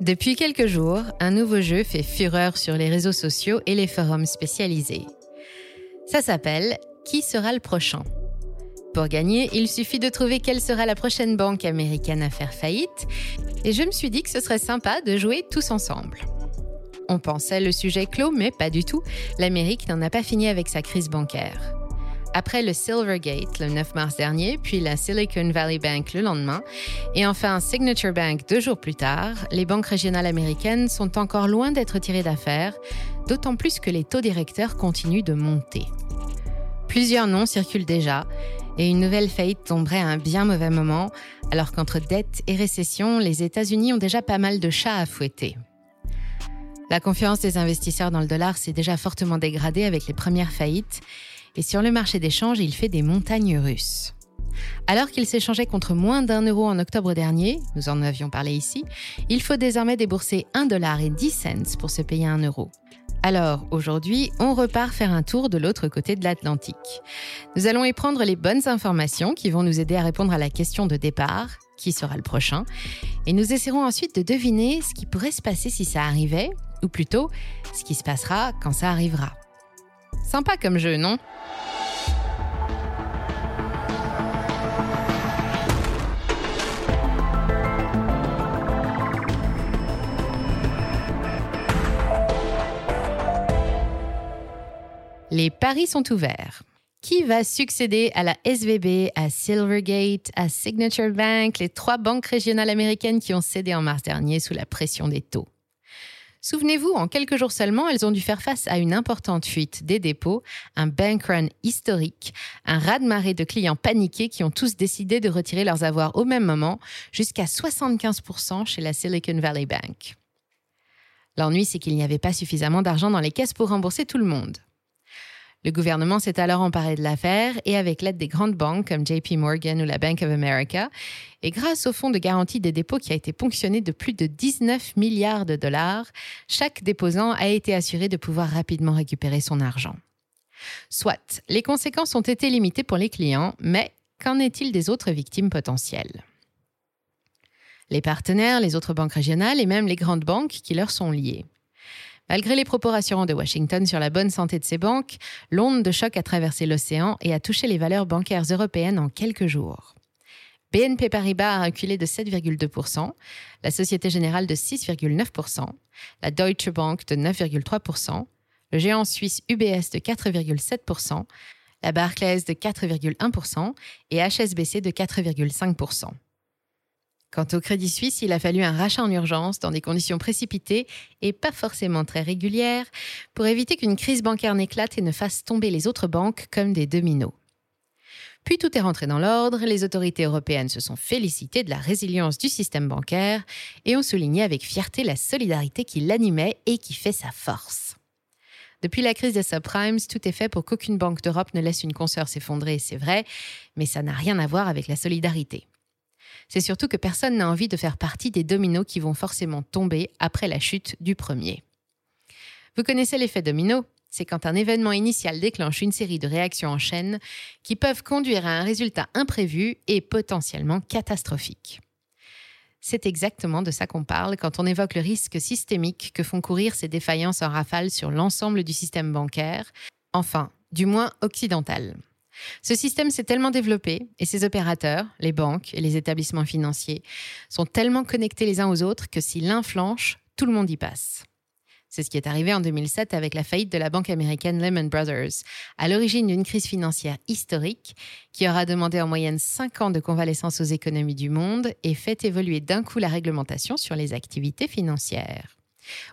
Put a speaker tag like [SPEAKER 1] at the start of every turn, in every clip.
[SPEAKER 1] Depuis quelques jours, un nouveau jeu fait fureur sur les réseaux sociaux et les forums spécialisés. Ça s'appelle Qui sera le prochain? Pour gagner, il suffit de trouver quelle sera la prochaine banque américaine à faire faillite, et je me suis dit que ce serait sympa de jouer tous ensemble. On pensait le sujet clos, mais pas du tout. L'Amérique n'en a pas fini avec sa crise bancaire. Après le Silvergate le 9 mars dernier, puis la Silicon Valley Bank le lendemain, et enfin Signature Bank deux jours plus tard, les banques régionales américaines sont encore loin d'être tirées d'affaire, d'autant plus que les taux directeurs continuent de monter. Plusieurs noms circulent déjà, et une nouvelle faillite tomberait à un bien mauvais moment, alors qu'entre dette et récession, les États-Unis ont déjà pas mal de chats à fouetter. La confiance des investisseurs dans le dollar s'est déjà fortement dégradée avec les premières faillites, et sur le marché d'échange, il fait des montagnes russes. Alors qu'il s'échangeait contre moins d'un euro en octobre dernier, nous en avions parlé ici, il faut désormais débourser 1 dollar et 10 cents pour se payer un euro. Alors aujourd'hui, on repart faire un tour de l'autre côté de l'Atlantique. Nous allons y prendre les bonnes informations qui vont nous aider à répondre à la question de départ, qui sera le prochain, et nous essaierons ensuite de deviner ce qui pourrait se passer si ça arrivait, ou plutôt ce qui se passera quand ça arrivera. Sympa comme jeu, non Les paris sont ouverts. Qui va succéder à la SVB, à Silvergate, à Signature Bank, les trois banques régionales américaines qui ont cédé en mars dernier sous la pression des taux? Souvenez-vous, en quelques jours seulement, elles ont dû faire face à une importante fuite des dépôts, un bank run historique, un raz-de-marée de clients paniqués qui ont tous décidé de retirer leurs avoirs au même moment, jusqu'à 75% chez la Silicon Valley Bank. L'ennui, c'est qu'il n'y avait pas suffisamment d'argent dans les caisses pour rembourser tout le monde. Le gouvernement s'est alors emparé de l'affaire et avec l'aide des grandes banques comme JP Morgan ou la Bank of America, et grâce au fonds de garantie des dépôts qui a été ponctionné de plus de 19 milliards de dollars, chaque déposant a été assuré de pouvoir rapidement récupérer son argent. Soit, les conséquences ont été limitées pour les clients, mais qu'en est-il des autres victimes potentielles? Les partenaires, les autres banques régionales et même les grandes banques qui leur sont liées. Malgré les propos rassurants de Washington sur la bonne santé de ses banques, l'onde de choc a traversé l'océan et a touché les valeurs bancaires européennes en quelques jours. BNP Paribas a reculé de 7,2%, la Société Générale de 6,9%, la Deutsche Bank de 9,3%, le géant suisse UBS de 4,7%, la Barclays de 4,1% et HSBC de 4,5%. Quant au Crédit Suisse, il a fallu un rachat en urgence dans des conditions précipitées et pas forcément très régulières pour éviter qu'une crise bancaire n'éclate et ne fasse tomber les autres banques comme des dominos. Puis tout est rentré dans l'ordre, les autorités européennes se sont félicitées de la résilience du système bancaire et ont souligné avec fierté la solidarité qui l'animait et qui fait sa force. Depuis la crise des subprimes, tout est fait pour qu'aucune banque d'Europe ne laisse une consoeur s'effondrer, c'est vrai, mais ça n'a rien à voir avec la solidarité c'est surtout que personne n'a envie de faire partie des dominos qui vont forcément tomber après la chute du premier. Vous connaissez l'effet domino? C'est quand un événement initial déclenche une série de réactions en chaîne qui peuvent conduire à un résultat imprévu et potentiellement catastrophique. C'est exactement de ça qu'on parle quand on évoque le risque systémique que font courir ces défaillances en rafale sur l'ensemble du système bancaire, enfin, du moins occidental. Ce système s'est tellement développé et ses opérateurs, les banques et les établissements financiers, sont tellement connectés les uns aux autres que si l'un flanche, tout le monde y passe. C'est ce qui est arrivé en 2007 avec la faillite de la banque américaine Lehman Brothers, à l'origine d'une crise financière historique qui aura demandé en moyenne 5 ans de convalescence aux économies du monde et fait évoluer d'un coup la réglementation sur les activités financières.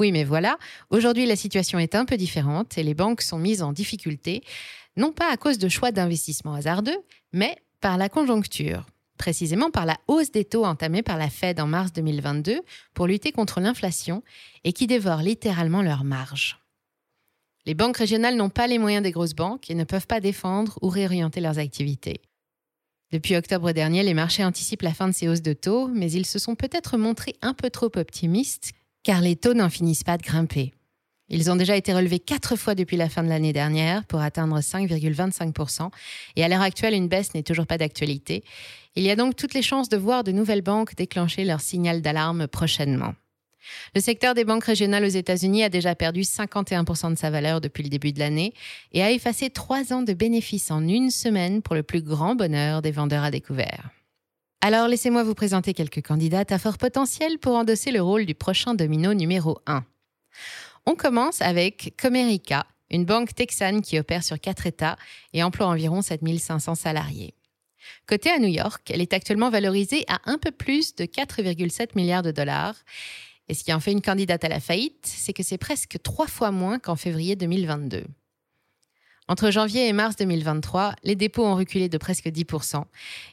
[SPEAKER 1] Oui, mais voilà, aujourd'hui la situation est un peu différente et les banques sont mises en difficulté, non pas à cause de choix d'investissement hasardeux, mais par la conjoncture, précisément par la hausse des taux entamée par la Fed en mars 2022 pour lutter contre l'inflation et qui dévore littéralement leurs marges. Les banques régionales n'ont pas les moyens des grosses banques et ne peuvent pas défendre ou réorienter leurs activités. Depuis octobre dernier, les marchés anticipent la fin de ces hausses de taux, mais ils se sont peut-être montrés un peu trop optimistes car les taux n'en finissent pas de grimper. Ils ont déjà été relevés quatre fois depuis la fin de l'année dernière pour atteindre 5,25%, et à l'heure actuelle, une baisse n'est toujours pas d'actualité. Il y a donc toutes les chances de voir de nouvelles banques déclencher leur signal d'alarme prochainement. Le secteur des banques régionales aux États-Unis a déjà perdu 51% de sa valeur depuis le début de l'année et a effacé trois ans de bénéfices en une semaine pour le plus grand bonheur des vendeurs à découvert. Alors laissez-moi vous présenter quelques candidates à fort potentiel pour endosser le rôle du prochain domino numéro 1. On commence avec Comerica, une banque texane qui opère sur quatre États et emploie environ 7500 salariés. Côté à New York, elle est actuellement valorisée à un peu plus de 4,7 milliards de dollars et ce qui en fait une candidate à la faillite, c'est que c'est presque trois fois moins qu'en février 2022. Entre janvier et mars 2023, les dépôts ont reculé de presque 10%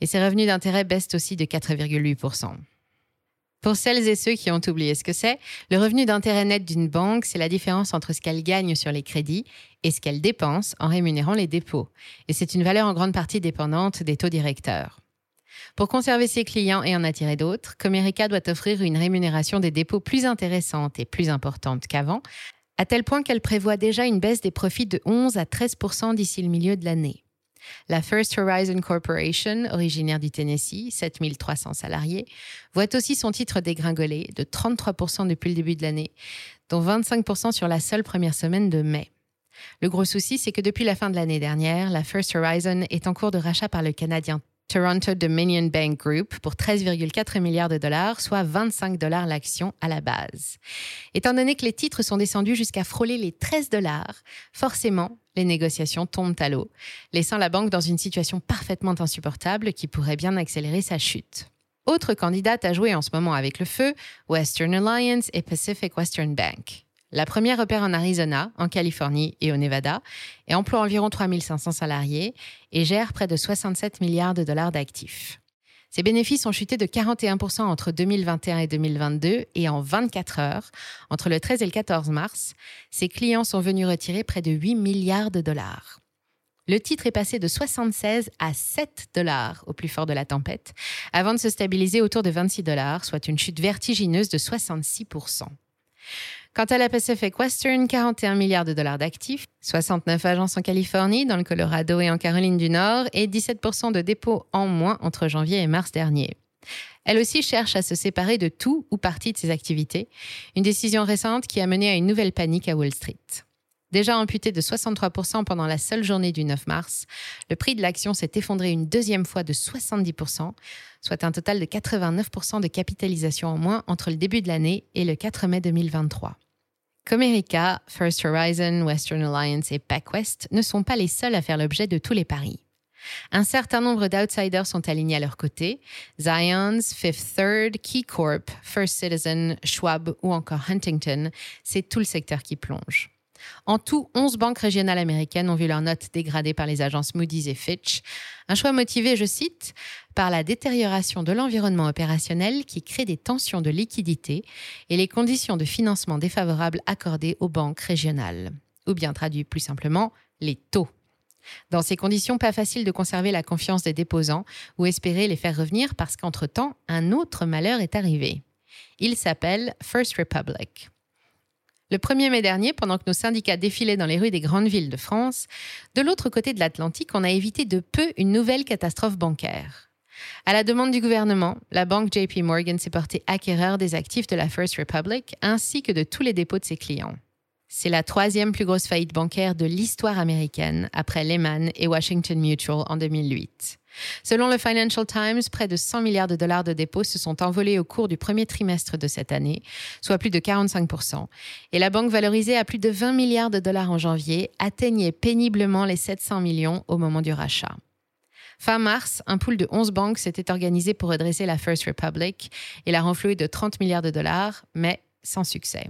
[SPEAKER 1] et ses revenus d'intérêt baissent aussi de 4,8%. Pour celles et ceux qui ont oublié ce que c'est, le revenu d'intérêt net d'une banque, c'est la différence entre ce qu'elle gagne sur les crédits et ce qu'elle dépense en rémunérant les dépôts. Et c'est une valeur en grande partie dépendante des taux directeurs. Pour conserver ses clients et en attirer d'autres, Comerica doit offrir une rémunération des dépôts plus intéressante et plus importante qu'avant, à tel point qu'elle prévoit déjà une baisse des profits de 11 à 13% d'ici le milieu de l'année. La First Horizon Corporation, originaire du Tennessee, 7300 salariés, voit aussi son titre dégringoler de 33% depuis le début de l'année, dont 25% sur la seule première semaine de mai. Le gros souci, c'est que depuis la fin de l'année dernière, la First Horizon est en cours de rachat par le Canadien Toronto Dominion Bank Group pour 13,4 milliards de dollars, soit 25 dollars l'action à la base. Étant donné que les titres sont descendus jusqu'à frôler les 13 dollars, forcément, les négociations tombent à l'eau, laissant la banque dans une situation parfaitement insupportable qui pourrait bien accélérer sa chute. Autre candidate à jouer en ce moment avec le feu, Western Alliance et Pacific Western Bank. La première opère en Arizona, en Californie et au Nevada et emploie environ 3500 salariés et gère près de 67 milliards de dollars d'actifs. Ses bénéfices ont chuté de 41% entre 2021 et 2022 et en 24 heures, entre le 13 et le 14 mars, ses clients sont venus retirer près de 8 milliards de dollars. Le titre est passé de 76 à 7 dollars au plus fort de la tempête, avant de se stabiliser autour de 26 dollars, soit une chute vertigineuse de 66%. Quant à la Pacific Western, 41 milliards de dollars d'actifs, 69 agences en Californie, dans le Colorado et en Caroline du Nord, et 17% de dépôts en moins entre janvier et mars dernier. Elle aussi cherche à se séparer de tout ou partie de ses activités, une décision récente qui a mené à une nouvelle panique à Wall Street. Déjà amputé de 63% pendant la seule journée du 9 mars, le prix de l'action s'est effondré une deuxième fois de 70%, soit un total de 89% de capitalisation en moins entre le début de l'année et le 4 mai 2023. Comerica, First Horizon, Western Alliance et PacWest ne sont pas les seuls à faire l'objet de tous les paris. Un certain nombre d'outsiders sont alignés à leur côté. Zions, Fifth Third, KeyCorp, First Citizen, Schwab ou encore Huntington, c'est tout le secteur qui plonge. En tout, 11 banques régionales américaines ont vu leurs notes dégradées par les agences Moody's et Fitch. Un choix motivé, je cite, par la détérioration de l'environnement opérationnel qui crée des tensions de liquidité et les conditions de financement défavorables accordées aux banques régionales. Ou bien traduit plus simplement, les taux. Dans ces conditions, pas facile de conserver la confiance des déposants ou espérer les faire revenir parce qu'entre-temps, un autre malheur est arrivé. Il s'appelle First Republic. Le 1er mai dernier, pendant que nos syndicats défilaient dans les rues des grandes villes de France, de l'autre côté de l'Atlantique, on a évité de peu une nouvelle catastrophe bancaire. À la demande du gouvernement, la banque JP Morgan s'est portée acquéreur des actifs de la First Republic ainsi que de tous les dépôts de ses clients. C'est la troisième plus grosse faillite bancaire de l'histoire américaine après Lehman et Washington Mutual en 2008. Selon le Financial Times, près de 100 milliards de dollars de dépôts se sont envolés au cours du premier trimestre de cette année, soit plus de 45% Et la banque valorisée à plus de 20 milliards de dollars en janvier atteignait péniblement les 700 millions au moment du rachat. Fin mars, un pool de 11 banques s'était organisé pour redresser la First Republic et la renflouer de 30 milliards de dollars, mais sans succès.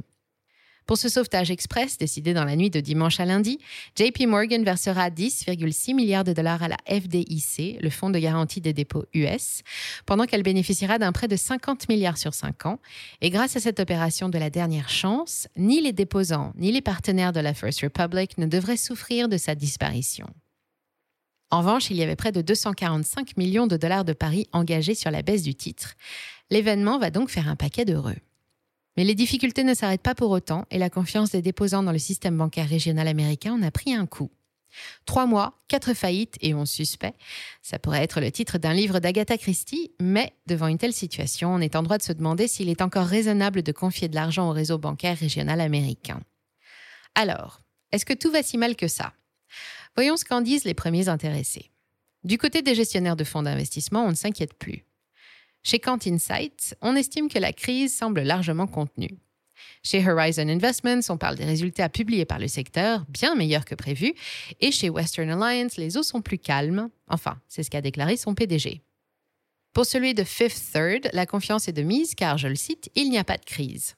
[SPEAKER 1] Pour ce sauvetage express décidé dans la nuit de dimanche à lundi, JP Morgan versera 10,6 milliards de dollars à la FDIC, le Fonds de garantie des dépôts US, pendant qu'elle bénéficiera d'un prêt de 50 milliards sur 5 ans. Et grâce à cette opération de la dernière chance, ni les déposants ni les partenaires de la First Republic ne devraient souffrir de sa disparition. En revanche, il y avait près de 245 millions de dollars de paris engagés sur la baisse du titre. L'événement va donc faire un paquet d'heureux. Mais les difficultés ne s'arrêtent pas pour autant et la confiance des déposants dans le système bancaire régional américain en a pris un coup. Trois mois, quatre faillites et on suspect. Ça pourrait être le titre d'un livre d'Agatha Christie, mais devant une telle situation, on est en droit de se demander s'il est encore raisonnable de confier de l'argent au réseau bancaire régional américain. Alors, est-ce que tout va si mal que ça? Voyons ce qu'en disent les premiers intéressés. Du côté des gestionnaires de fonds d'investissement, on ne s'inquiète plus. Chez Kant Insight, on estime que la crise semble largement contenue. Chez Horizon Investments, on parle des résultats publiés par le secteur, bien meilleurs que prévu. Et chez Western Alliance, les eaux sont plus calmes. Enfin, c'est ce qu'a déclaré son PDG. Pour celui de Fifth Third, la confiance est de mise car, je le cite, il n'y a pas de crise.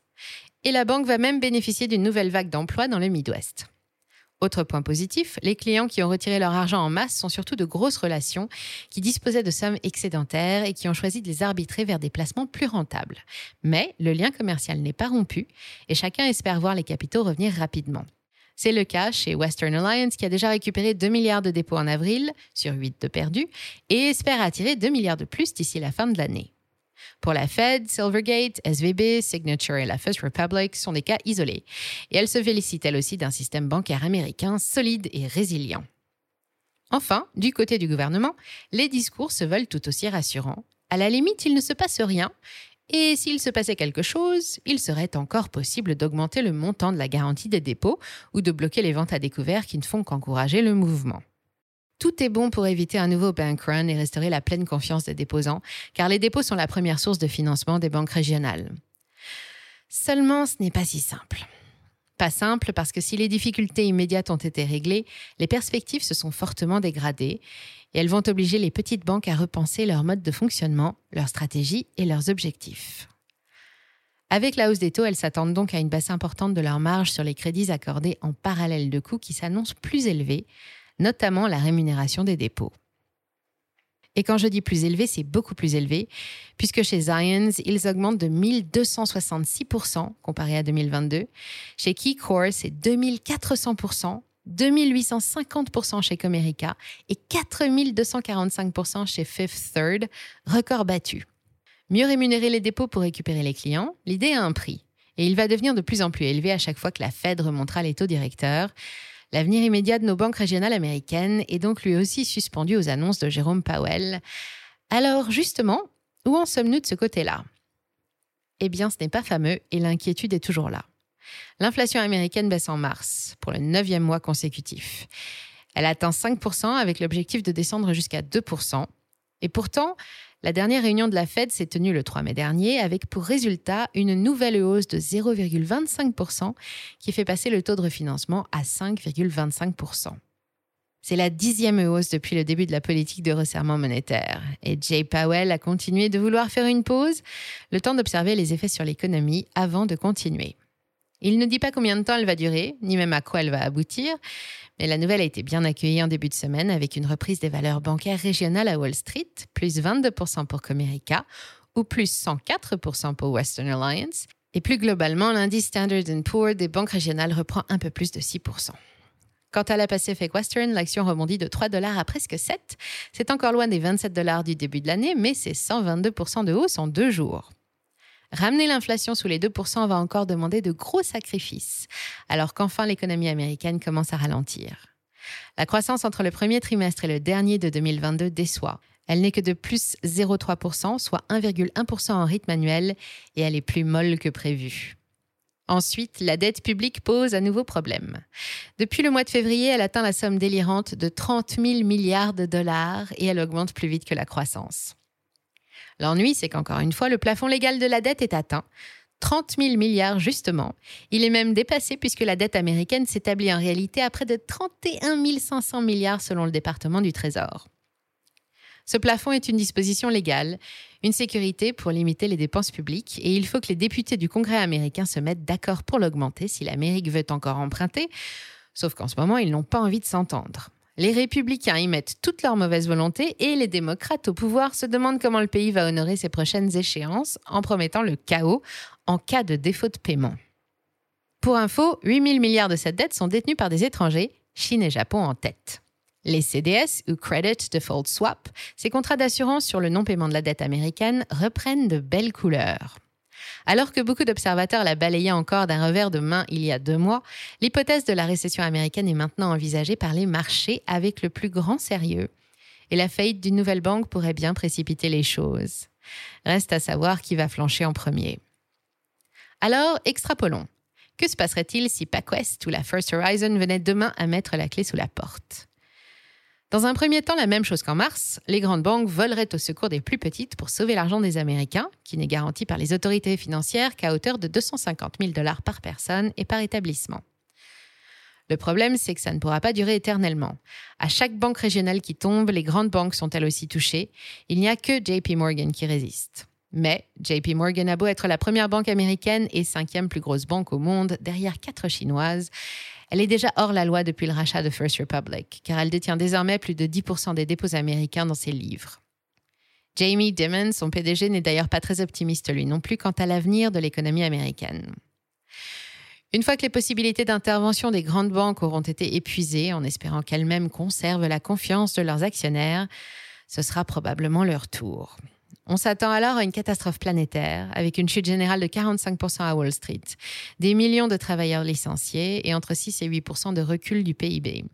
[SPEAKER 1] Et la banque va même bénéficier d'une nouvelle vague d'emplois dans le Midwest. Autre point positif, les clients qui ont retiré leur argent en masse sont surtout de grosses relations qui disposaient de sommes excédentaires et qui ont choisi de les arbitrer vers des placements plus rentables. Mais le lien commercial n'est pas rompu et chacun espère voir les capitaux revenir rapidement. C'est le cas chez Western Alliance qui a déjà récupéré 2 milliards de dépôts en avril sur 8 de perdus et espère attirer 2 milliards de plus d'ici la fin de l'année. Pour la Fed, Silvergate, SVB, Signature et la First Republic sont des cas isolés. Et elle se félicite elle aussi d'un système bancaire américain solide et résilient. Enfin, du côté du gouvernement, les discours se veulent tout aussi rassurants. À la limite, il ne se passe rien. Et s'il se passait quelque chose, il serait encore possible d'augmenter le montant de la garantie des dépôts ou de bloquer les ventes à découvert qui ne font qu'encourager le mouvement. Tout est bon pour éviter un nouveau bank run et restaurer la pleine confiance des déposants, car les dépôts sont la première source de financement des banques régionales. Seulement, ce n'est pas si simple. Pas simple parce que si les difficultés immédiates ont été réglées, les perspectives se sont fortement dégradées et elles vont obliger les petites banques à repenser leur mode de fonctionnement, leur stratégie et leurs objectifs. Avec la hausse des taux, elles s'attendent donc à une baisse importante de leur marge sur les crédits accordés en parallèle de coûts qui s'annoncent plus élevés, notamment la rémunération des dépôts. Et quand je dis plus élevé, c'est beaucoup plus élevé, puisque chez Zions, ils augmentent de 1266% comparé à 2022. Chez Keycore, c'est 2400%, 2850% chez Comerica et 4245% chez Fifth Third, record battu. Mieux rémunérer les dépôts pour récupérer les clients, l'idée a un prix. Et il va devenir de plus en plus élevé à chaque fois que la Fed remontera les taux directeurs. L'avenir immédiat de nos banques régionales américaines est donc lui aussi suspendu aux annonces de Jérôme Powell. Alors justement, où en sommes-nous de ce côté-là? Eh bien, ce n'est pas fameux et l'inquiétude est toujours là. L'inflation américaine baisse en mars, pour le neuvième mois consécutif. Elle atteint 5% avec l'objectif de descendre jusqu'à 2%. Et pourtant, la dernière réunion de la Fed s'est tenue le 3 mai dernier avec pour résultat une nouvelle hausse de 0,25% qui fait passer le taux de refinancement à 5,25%. C'est la dixième hausse depuis le début de la politique de resserrement monétaire. Et Jay Powell a continué de vouloir faire une pause, le temps d'observer les effets sur l'économie avant de continuer. Il ne dit pas combien de temps elle va durer, ni même à quoi elle va aboutir, mais la nouvelle a été bien accueillie en début de semaine avec une reprise des valeurs bancaires régionales à Wall Street, plus 22% pour Comerica ou plus 104% pour Western Alliance. Et plus globalement, l'indice Standard Poor's des banques régionales reprend un peu plus de 6%. Quant à la Pacific Western, l'action rebondit de 3 dollars à presque 7. C'est encore loin des 27 dollars du début de l'année, mais c'est 122% de hausse en deux jours. Ramener l'inflation sous les 2% va encore demander de gros sacrifices, alors qu'enfin l'économie américaine commence à ralentir. La croissance entre le premier trimestre et le dernier de 2022 déçoit. Elle n'est que de plus 0,3%, soit 1,1% en rythme annuel, et elle est plus molle que prévu. Ensuite, la dette publique pose un nouveau problème. Depuis le mois de février, elle atteint la somme délirante de 30 000 milliards de dollars et elle augmente plus vite que la croissance. L'ennui, c'est qu'encore une fois, le plafond légal de la dette est atteint. 30 000 milliards justement. Il est même dépassé puisque la dette américaine s'établit en réalité à près de 31 500 milliards selon le département du Trésor. Ce plafond est une disposition légale, une sécurité pour limiter les dépenses publiques, et il faut que les députés du Congrès américain se mettent d'accord pour l'augmenter si l'Amérique veut encore emprunter, sauf qu'en ce moment, ils n'ont pas envie de s'entendre. Les républicains y mettent toute leur mauvaise volonté et les démocrates au pouvoir se demandent comment le pays va honorer ses prochaines échéances en promettant le chaos en cas de défaut de paiement. Pour info, 8 000 milliards de cette dette sont détenus par des étrangers, Chine et Japon en tête. Les CDS ou Credit Default Swap, ces contrats d'assurance sur le non-paiement de la dette américaine, reprennent de belles couleurs. Alors que beaucoup d'observateurs la balayaient encore d'un revers de main il y a deux mois, l'hypothèse de la récession américaine est maintenant envisagée par les marchés avec le plus grand sérieux. Et la faillite d'une nouvelle banque pourrait bien précipiter les choses. Reste à savoir qui va flancher en premier. Alors, extrapolons. Que se passerait-il si PacWest ou la First Horizon venaient demain à mettre la clé sous la porte? Dans un premier temps, la même chose qu'en mars, les grandes banques voleraient au secours des plus petites pour sauver l'argent des Américains, qui n'est garanti par les autorités financières qu'à hauteur de 250 000 dollars par personne et par établissement. Le problème, c'est que ça ne pourra pas durer éternellement. À chaque banque régionale qui tombe, les grandes banques sont elles aussi touchées. Il n'y a que JP Morgan qui résiste. Mais JP Morgan a beau être la première banque américaine et cinquième plus grosse banque au monde, derrière quatre chinoises, elle est déjà hors la loi depuis le rachat de First Republic, car elle détient désormais plus de 10% des dépôts américains dans ses livres. Jamie Dimon, son PDG, n'est d'ailleurs pas très optimiste lui non plus quant à l'avenir de l'économie américaine. Une fois que les possibilités d'intervention des grandes banques auront été épuisées, en espérant qu'elles-mêmes conservent la confiance de leurs actionnaires, ce sera probablement leur tour. On s'attend alors à une catastrophe planétaire, avec une chute générale de 45% à Wall Street, des millions de travailleurs licenciés et entre 6 et 8% de recul du PIB.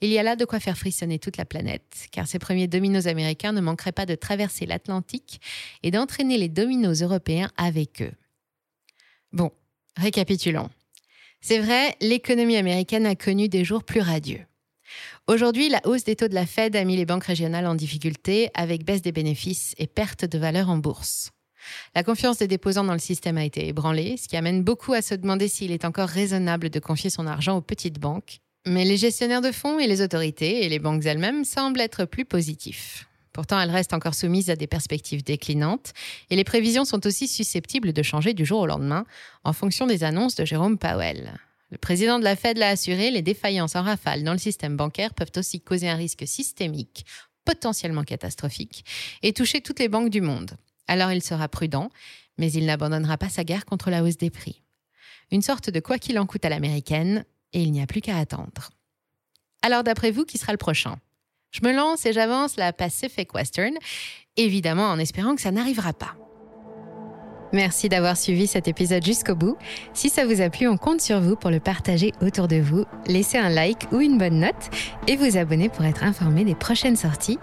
[SPEAKER 1] Il y a là de quoi faire frissonner toute la planète, car ces premiers dominos américains ne manqueraient pas de traverser l'Atlantique et d'entraîner les dominos européens avec eux. Bon, récapitulons. C'est vrai, l'économie américaine a connu des jours plus radieux. Aujourd'hui, la hausse des taux de la Fed a mis les banques régionales en difficulté avec baisse des bénéfices et perte de valeur en bourse. La confiance des déposants dans le système a été ébranlée, ce qui amène beaucoup à se demander s'il est encore raisonnable de confier son argent aux petites banques. Mais les gestionnaires de fonds et les autorités et les banques elles-mêmes semblent être plus positifs. Pourtant, elles restent encore soumises à des perspectives déclinantes et les prévisions sont aussi susceptibles de changer du jour au lendemain en fonction des annonces de Jérôme Powell. Le président de la Fed l'a assuré, les défaillances en rafale dans le système bancaire peuvent aussi causer un risque systémique, potentiellement catastrophique, et toucher toutes les banques du monde. Alors il sera prudent, mais il n'abandonnera pas sa guerre contre la hausse des prix. Une sorte de quoi qu'il en coûte à l'américaine, et il n'y a plus qu'à attendre. Alors d'après vous, qui sera le prochain? Je me lance et j'avance la Pacific Western, évidemment en espérant que ça n'arrivera pas. Merci d'avoir suivi cet épisode jusqu'au bout. Si ça vous a plu, on compte sur vous pour le partager autour de vous. Laissez un like ou une bonne note et vous abonner pour être informé des prochaines sorties.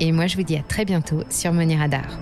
[SPEAKER 1] Et moi, je vous dis à très bientôt sur Money Radar.